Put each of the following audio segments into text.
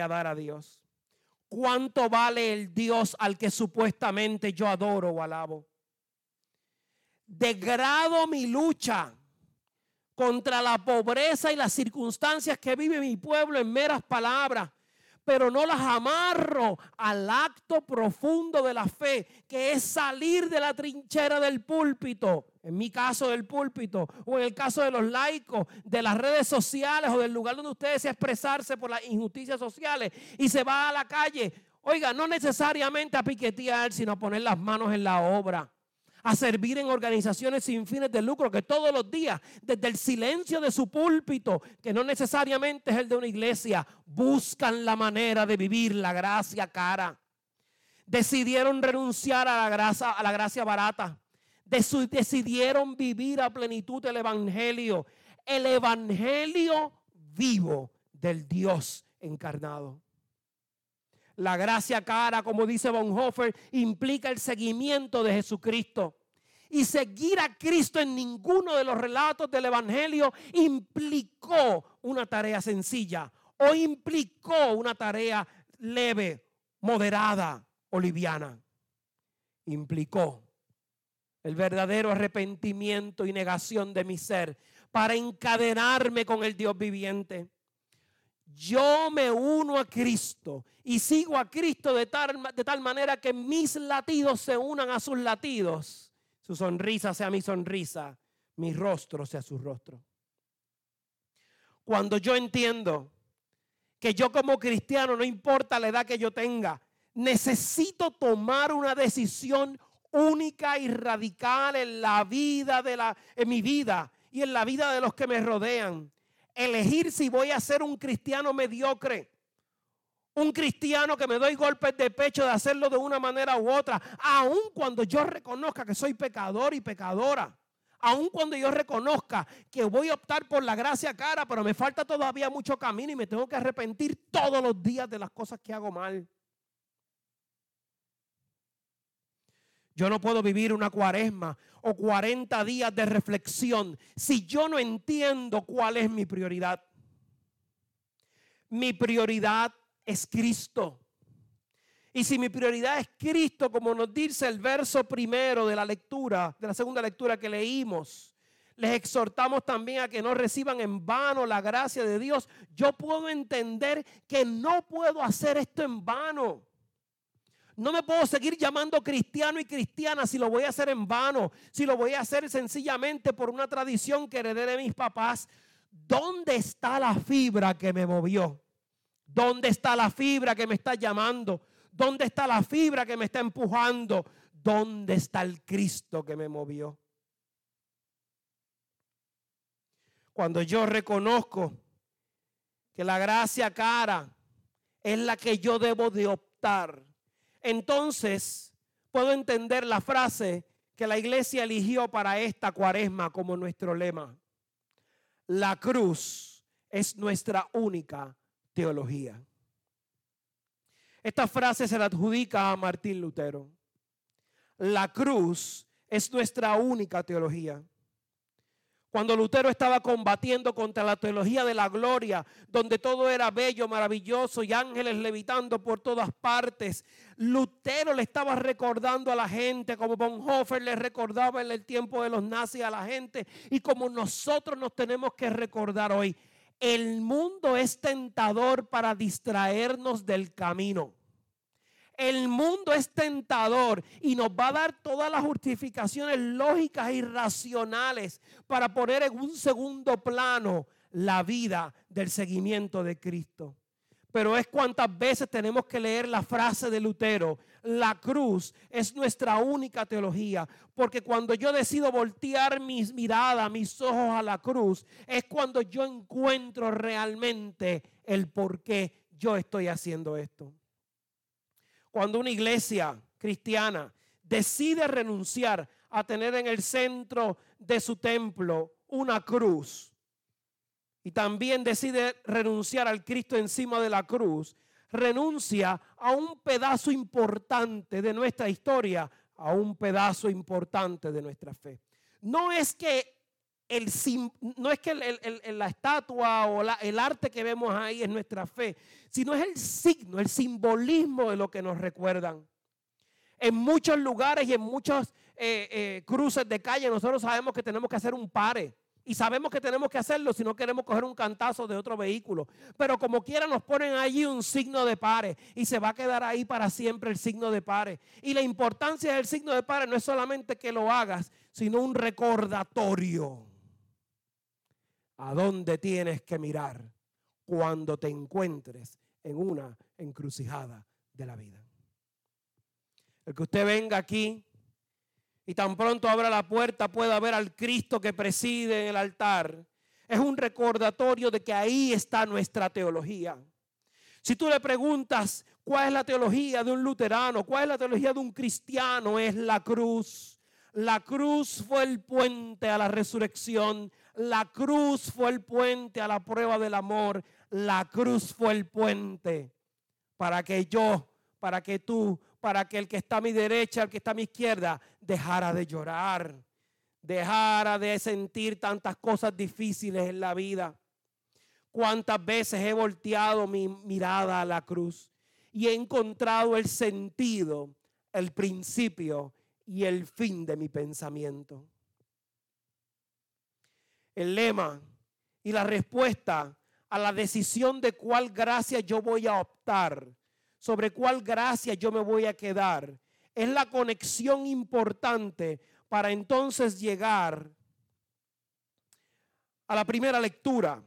a dar a Dios? ¿Cuánto vale el Dios al que supuestamente yo adoro o alabo? Degrado mi lucha contra la pobreza y las circunstancias que vive mi pueblo en meras palabras, pero no las amarro al acto profundo de la fe, que es salir de la trinchera del púlpito, en mi caso del púlpito, o en el caso de los laicos, de las redes sociales o del lugar donde ustedes se expresarse por las injusticias sociales y se va a la calle. Oiga, no necesariamente a piquetear, sino a poner las manos en la obra a servir en organizaciones sin fines de lucro que todos los días, desde el silencio de su púlpito, que no necesariamente es el de una iglesia, buscan la manera de vivir la gracia cara. Decidieron renunciar a la gracia, a la gracia barata. Decidieron vivir a plenitud el Evangelio, el Evangelio vivo del Dios encarnado. La gracia cara, como dice Bonhoeffer, implica el seguimiento de Jesucristo. Y seguir a Cristo en ninguno de los relatos del Evangelio implicó una tarea sencilla o implicó una tarea leve, moderada o liviana. Implicó el verdadero arrepentimiento y negación de mi ser para encadenarme con el Dios viviente yo me uno a Cristo y sigo a Cristo de tal, de tal manera que mis latidos se unan a sus latidos, su sonrisa sea mi sonrisa, mi rostro sea su rostro. Cuando yo entiendo que yo como cristiano, no importa la edad que yo tenga, necesito tomar una decisión única y radical en la vida de la en mi vida y en la vida de los que me rodean elegir si voy a ser un cristiano mediocre. Un cristiano que me doy golpes de pecho de hacerlo de una manera u otra, aun cuando yo reconozca que soy pecador y pecadora. Aun cuando yo reconozca que voy a optar por la gracia cara, pero me falta todavía mucho camino y me tengo que arrepentir todos los días de las cosas que hago mal. Yo no puedo vivir una cuaresma o 40 días de reflexión si yo no entiendo cuál es mi prioridad. Mi prioridad es Cristo. Y si mi prioridad es Cristo, como nos dice el verso primero de la lectura, de la segunda lectura que leímos, les exhortamos también a que no reciban en vano la gracia de Dios. Yo puedo entender que no puedo hacer esto en vano. No me puedo seguir llamando cristiano y cristiana si lo voy a hacer en vano, si lo voy a hacer sencillamente por una tradición que heredé de mis papás. ¿Dónde está la fibra que me movió? ¿Dónde está la fibra que me está llamando? ¿Dónde está la fibra que me está empujando? ¿Dónde está el Cristo que me movió? Cuando yo reconozco que la gracia cara es la que yo debo de optar entonces puedo entender la frase que la iglesia eligió para esta cuaresma como nuestro lema. La cruz es nuestra única teología. Esta frase se la adjudica a Martín Lutero. La cruz es nuestra única teología. Cuando Lutero estaba combatiendo contra la teología de la gloria, donde todo era bello, maravilloso y ángeles levitando por todas partes, Lutero le estaba recordando a la gente, como Bonhoeffer le recordaba en el tiempo de los nazis a la gente, y como nosotros nos tenemos que recordar hoy. El mundo es tentador para distraernos del camino. El mundo es tentador y nos va a dar todas las justificaciones lógicas y racionales para poner en un segundo plano la vida del seguimiento de Cristo. Pero es cuántas veces tenemos que leer la frase de Lutero, la cruz es nuestra única teología, porque cuando yo decido voltear mis miradas, mis ojos a la cruz, es cuando yo encuentro realmente el por qué yo estoy haciendo esto. Cuando una iglesia cristiana decide renunciar a tener en el centro de su templo una cruz y también decide renunciar al Cristo encima de la cruz, renuncia a un pedazo importante de nuestra historia, a un pedazo importante de nuestra fe. No es que el, no es que la estatua o el arte que vemos ahí es nuestra fe, sino es el signo, el simbolismo de lo que nos recuerdan. En muchos lugares y en muchos eh, eh, cruces de calle nosotros sabemos que tenemos que hacer un pare. Y sabemos que tenemos que hacerlo si no queremos coger un cantazo de otro vehículo. Pero como quiera nos ponen allí un signo de pare y se va a quedar ahí para siempre el signo de pare. Y la importancia del signo de pare no es solamente que lo hagas, sino un recordatorio a dónde tienes que mirar cuando te encuentres en una encrucijada de la vida. El que usted venga aquí y tan pronto abra la puerta pueda ver al Cristo que preside en el altar, es un recordatorio de que ahí está nuestra teología. Si tú le preguntas cuál es la teología de un luterano, cuál es la teología de un cristiano, es la cruz. La cruz fue el puente a la resurrección. La cruz fue el puente a la prueba del amor. La cruz fue el puente para que yo, para que tú, para que el que está a mi derecha, el que está a mi izquierda, dejara de llorar, dejara de sentir tantas cosas difíciles en la vida. Cuántas veces he volteado mi mirada a la cruz y he encontrado el sentido, el principio y el fin de mi pensamiento. El lema y la respuesta a la decisión de cuál gracia yo voy a optar, sobre cuál gracia yo me voy a quedar, es la conexión importante para entonces llegar a la primera lectura.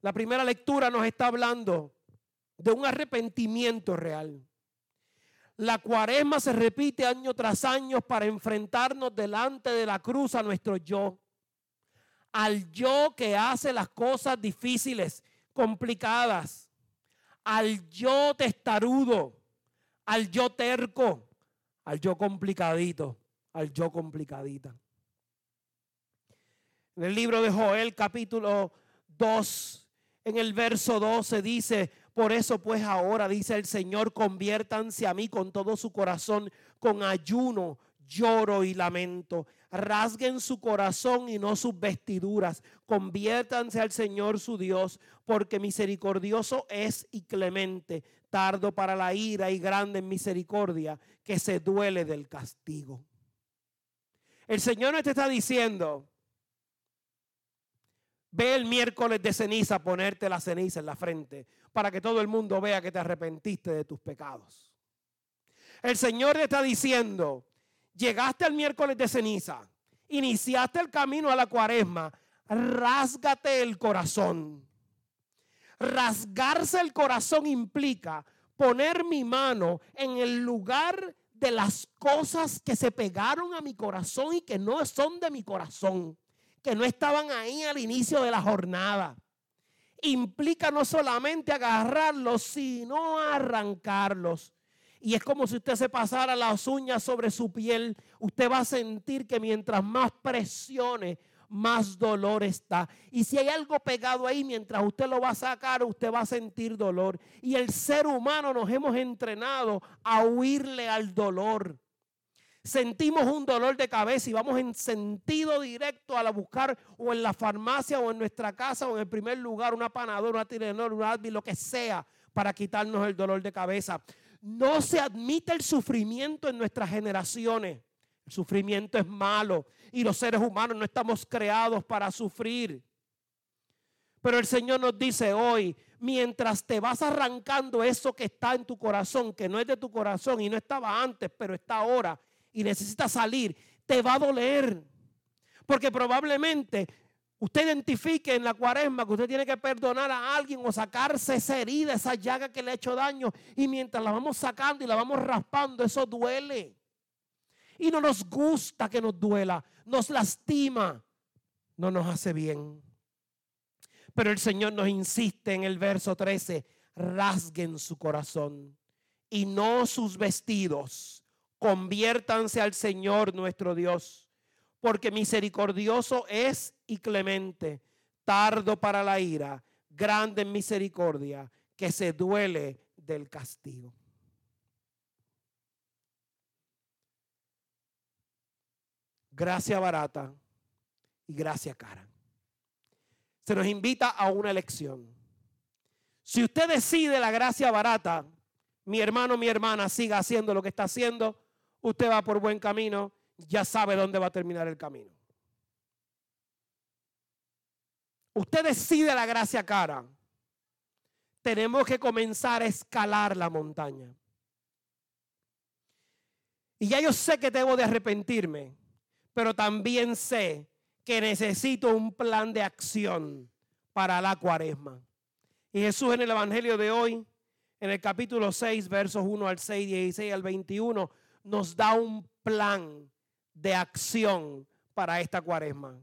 La primera lectura nos está hablando de un arrepentimiento real. La cuaresma se repite año tras año para enfrentarnos delante de la cruz a nuestro yo. Al yo que hace las cosas difíciles, complicadas. Al yo testarudo. Al yo terco. Al yo complicadito. Al yo complicadita. En el libro de Joel capítulo 2, en el verso 12 dice, por eso pues ahora dice el Señor, conviértanse a mí con todo su corazón, con ayuno, lloro y lamento. Rasguen su corazón y no sus vestiduras. Conviértanse al Señor su Dios, porque misericordioso es y clemente, tardo para la ira y grande en misericordia, que se duele del castigo. El Señor no te está diciendo, ve el miércoles de ceniza ponerte la ceniza en la frente para que todo el mundo vea que te arrepentiste de tus pecados. El Señor te está diciendo, llegaste al miércoles de ceniza, iniciaste el camino a la cuaresma, rásgate el corazón. Rasgarse el corazón implica poner mi mano en el lugar de las cosas que se pegaron a mi corazón y que no son de mi corazón, que no estaban ahí al inicio de la jornada implica no solamente agarrarlos, sino arrancarlos. Y es como si usted se pasara las uñas sobre su piel. Usted va a sentir que mientras más presione, más dolor está. Y si hay algo pegado ahí, mientras usted lo va a sacar, usted va a sentir dolor. Y el ser humano nos hemos entrenado a huirle al dolor sentimos un dolor de cabeza y vamos en sentido directo a la buscar o en la farmacia o en nuestra casa o en el primer lugar una panadora, una tirenol, un Advil, lo que sea para quitarnos el dolor de cabeza. No se admite el sufrimiento en nuestras generaciones. El sufrimiento es malo y los seres humanos no estamos creados para sufrir. Pero el Señor nos dice hoy, mientras te vas arrancando eso que está en tu corazón, que no es de tu corazón y no estaba antes, pero está ahora, y necesitas salir, te va a doler. Porque probablemente usted identifique en la cuaresma que usted tiene que perdonar a alguien o sacarse esa herida, esa llaga que le ha hecho daño. Y mientras la vamos sacando y la vamos raspando, eso duele. Y no nos gusta que nos duela, nos lastima, no nos hace bien. Pero el Señor nos insiste en el verso 13, rasguen su corazón y no sus vestidos conviértanse al Señor nuestro Dios, porque misericordioso es y clemente, tardo para la ira, grande en misericordia, que se duele del castigo. Gracia barata y gracia cara. Se nos invita a una elección. Si usted decide la gracia barata, mi hermano, mi hermana, siga haciendo lo que está haciendo, usted va por buen camino, ya sabe dónde va a terminar el camino. Usted decide la gracia cara. Tenemos que comenzar a escalar la montaña. Y ya yo sé que debo de arrepentirme, pero también sé que necesito un plan de acción para la cuaresma. Y Jesús en el Evangelio de hoy, en el capítulo 6, versos 1 al 6, 16 al 21, nos da un plan de acción para esta cuaresma.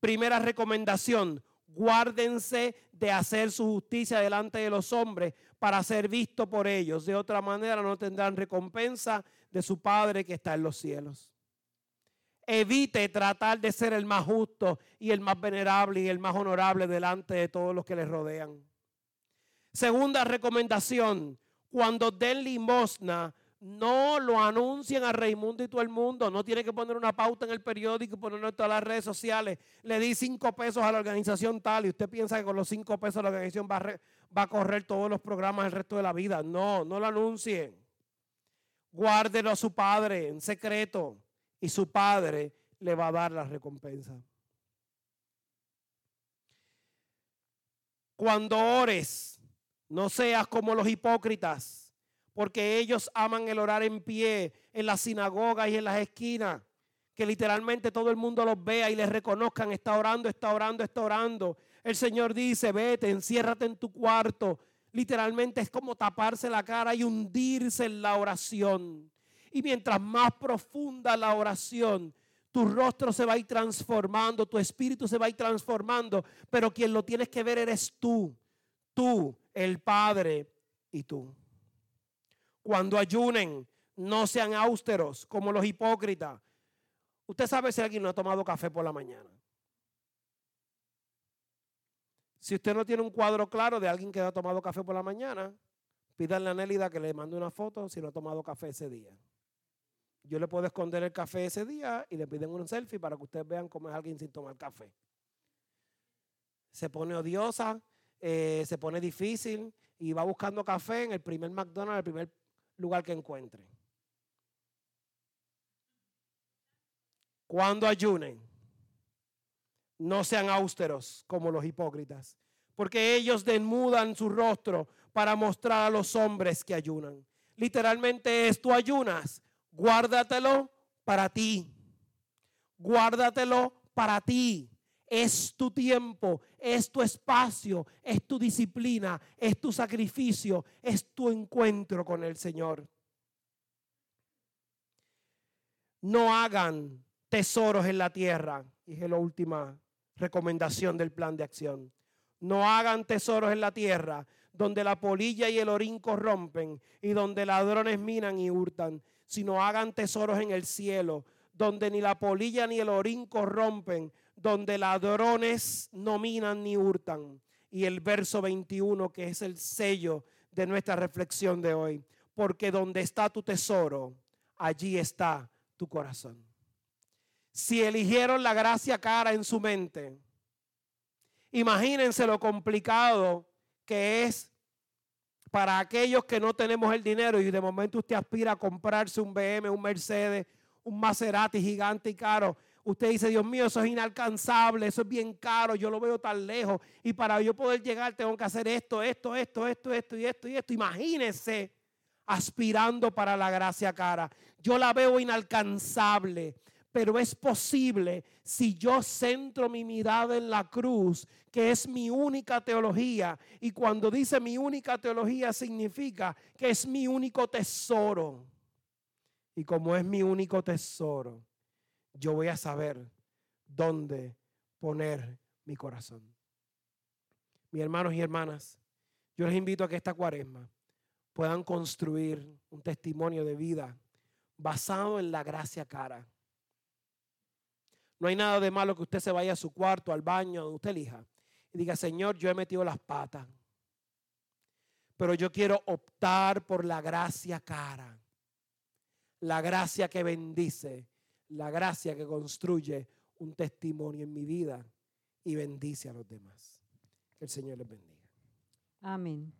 Primera recomendación, guárdense de hacer su justicia delante de los hombres para ser visto por ellos. De otra manera no tendrán recompensa de su Padre que está en los cielos. Evite tratar de ser el más justo y el más venerable y el más honorable delante de todos los que les rodean. Segunda recomendación, cuando den limosna, no lo anuncien a Raimundo y todo el mundo. No tiene que poner una pauta en el periódico y ponerlo en todas las redes sociales. Le di cinco pesos a la organización tal y usted piensa que con los cinco pesos la organización va a, va a correr todos los programas el resto de la vida. No, no lo anuncien. Guárdelo a su padre en secreto y su padre le va a dar la recompensa. Cuando ores, no seas como los hipócritas porque ellos aman el orar en pie en las sinagogas y en las esquinas, que literalmente todo el mundo los vea y les reconozcan, está orando, está orando, está orando. El Señor dice, vete, enciérrate en tu cuarto. Literalmente es como taparse la cara y hundirse en la oración. Y mientras más profunda la oración, tu rostro se va a ir transformando, tu espíritu se va a ir transformando, pero quien lo tienes que ver eres tú, tú, el Padre y tú. Cuando ayunen, no sean austeros como los hipócritas. Usted sabe si alguien no ha tomado café por la mañana. Si usted no tiene un cuadro claro de alguien que ha tomado café por la mañana, pídanle a Nélida que le mande una foto si no ha tomado café ese día. Yo le puedo esconder el café ese día y le piden un selfie para que ustedes vean cómo es alguien sin tomar café. Se pone odiosa, eh, se pone difícil y va buscando café en el primer McDonald's, el primer lugar que encuentre. Cuando ayunen, no sean austeros como los hipócritas, porque ellos desmudan su rostro para mostrar a los hombres que ayunan. Literalmente es, tú ayunas, guárdatelo para ti. Guárdatelo para ti. Es tu tiempo, es tu espacio, es tu disciplina, es tu sacrificio, es tu encuentro con el Señor. No hagan tesoros en la tierra. Dije la última recomendación del plan de acción. No hagan tesoros en la tierra donde la polilla y el orín corrompen y donde ladrones minan y hurtan, sino hagan tesoros en el cielo donde ni la polilla ni el orín corrompen, donde ladrones no minan ni hurtan. Y el verso 21, que es el sello de nuestra reflexión de hoy. Porque donde está tu tesoro, allí está tu corazón. Si eligieron la gracia cara en su mente, imagínense lo complicado que es para aquellos que no tenemos el dinero y de momento usted aspira a comprarse un BM, un Mercedes, un Maserati gigante y caro usted dice, Dios mío, eso es inalcanzable, eso es bien caro, yo lo veo tan lejos y para yo poder llegar tengo que hacer esto, esto, esto, esto, esto y esto y esto. Imagínese aspirando para la gracia cara. Yo la veo inalcanzable, pero es posible si yo centro mi mirada en la cruz, que es mi única teología. Y cuando dice mi única teología significa que es mi único tesoro. Y como es mi único tesoro, yo voy a saber dónde poner mi corazón. Mis hermanos y hermanas, yo les invito a que esta cuaresma puedan construir un testimonio de vida basado en la gracia cara. No hay nada de malo que usted se vaya a su cuarto, al baño, donde usted elija, y diga, Señor, yo he metido las patas, pero yo quiero optar por la gracia cara, la gracia que bendice, la gracia que construye un testimonio en mi vida y bendice a los demás. Que el Señor les bendiga. Amén.